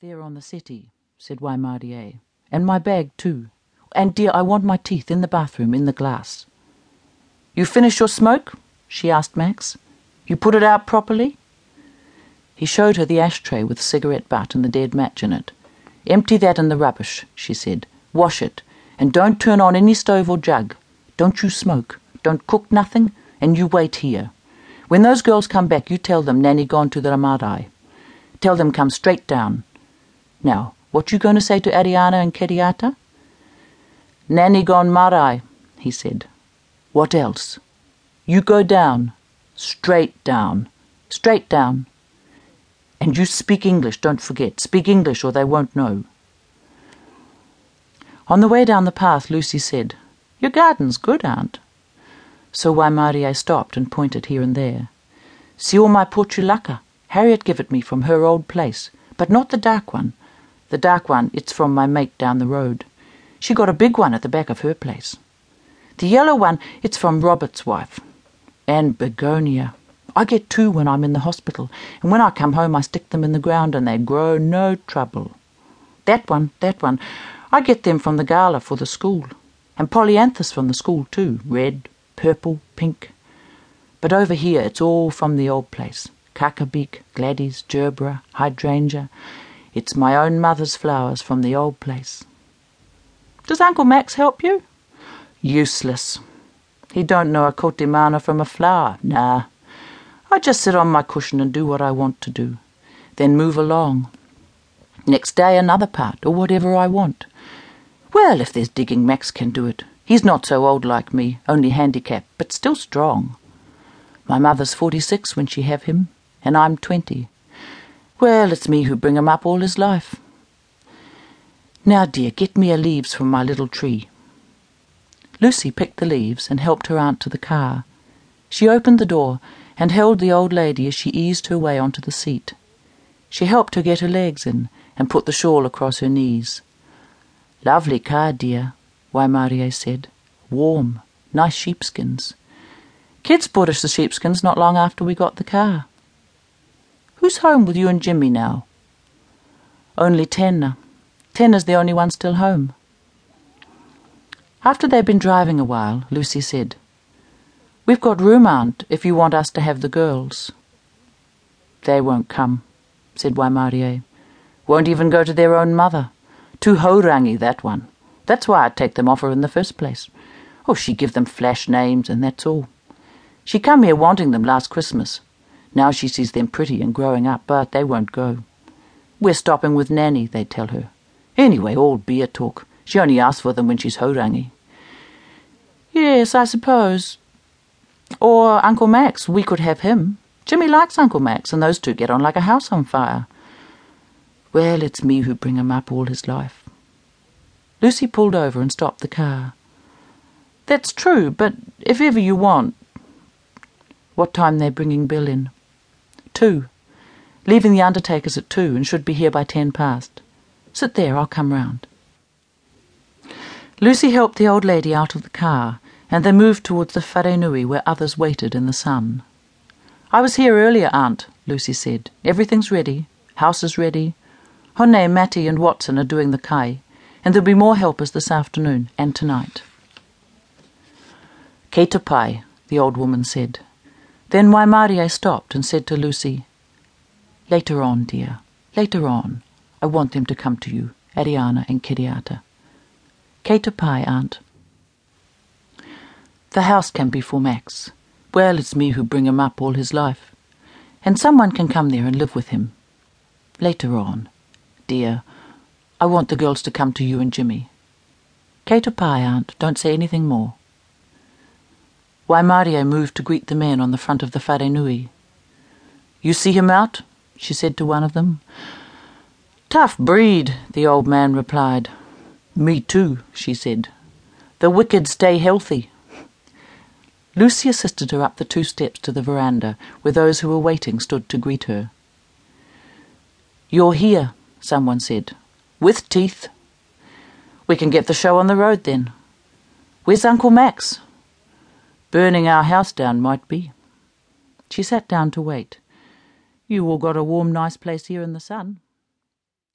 There on the settee, said Waimarie. And my bag, too. And, dear, I want my teeth in the bathroom, in the glass. You finish your smoke? she asked Max. You put it out properly? He showed her the ashtray with the cigarette butt and the dead match in it. Empty that in the rubbish, she said. Wash it. And don't turn on any stove or jug. Don't you smoke. Don't cook nothing. And you wait here. When those girls come back, you tell them Nanny gone to the Ramadai. Tell them come straight down. Now, what you going to say to Ariana and Kiriata? Nanny gone Marae, he said. What else? You go down. Straight down. Straight down. And you speak English, don't forget. Speak English or they won't know. On the way down the path, Lucy said, Your garden's good, Aunt. So Waimarie stopped and pointed here and there. See all my portulaca. Harriet give it me from her old place, but not the dark one. The dark one, it's from my mate down the road. She got a big one at the back of her place. The yellow one, it's from Robert's wife. And begonia. I get two when I'm in the hospital, and when I come home I stick them in the ground and they grow no trouble. That one, that one, I get them from the gala for the school. And polyanthus from the school too, red, purple, pink. But over here it's all from the old place. Kakabeak, gladys, gerbera, hydrangea, it's my own mother's flowers from the old place. Does Uncle Max help you? Useless. He don't know a kotimana from a flower. Nah. I just sit on my cushion and do what I want to do. Then move along. Next day another part, or whatever I want. Well, if there's digging, Max can do it. He's not so old like me, only handicapped, but still strong. My mother's forty-six when she have him, and I'm twenty. Well, it's me who bring him up all his life. Now, dear, get me a leaves from my little tree. Lucy picked the leaves and helped her aunt to the car. She opened the door and held the old lady as she eased her way onto the seat. She helped her get her legs in and put the shawl across her knees. Lovely car, dear, Waimarie said. Warm, nice sheepskins. Kids bought us the sheepskins not long after we got the car. Who's home with you and Jimmy now? Only Tenna. Tenna's the only one still home. After they'd been driving a while, Lucy said, We've got room, Aunt, if you want us to have the girls. They won't come, said Waimarie. Won't even go to their own mother. Too haurangi, that one. That's why I'd take them off her in the first place. Oh, she give them flash names, and that's all. She come here wanting them last Christmas. Now she sees them pretty and growing up, but they won't go. We're stopping with Nanny, they tell her. Anyway, all beer talk. She only asks for them when she's haurangi. Yes, I suppose. Or Uncle Max, we could have him. Jimmy likes Uncle Max, and those two get on like a house on fire. Well, it's me who bring him up all his life. Lucy pulled over and stopped the car. That's true, but if ever you want... What time they're bringing Bill in? Two. Leaving the undertaker's at two and should be here by ten past. Sit there, I'll come round. Lucy helped the old lady out of the car, and they moved towards the Wharenui where others waited in the sun. I was here earlier, Aunt, Lucy said. Everything's ready. House is ready. Hone, Matty and Watson are doing the kai, and there'll be more helpers this afternoon and tonight. Kei te pai, the old woman said. Then Waimarie stopped and said to Lucy, Later on, dear, later on, I want them to come to you, Ariana and Kiriata. Kei te pai, Aunt. The house can be for Max. Well, it's me who bring him up all his life. And someone can come there and live with him. Later on, dear, I want the girls to come to you and Jimmy. Kei te pai, Aunt. Don't say anything more. Waimarie moved to greet the men on the front of the Wharenui. You see him out? she said to one of them. Tough breed, the old man replied. Me too, she said. The wicked stay healthy. Lucy assisted her up the two steps to the veranda, where those who were waiting stood to greet her. You're here, someone said. With teeth. We can get the show on the road then. Where's Uncle Max? Burning our house down might be. She sat down to wait. You all got a warm, nice place here in the sun.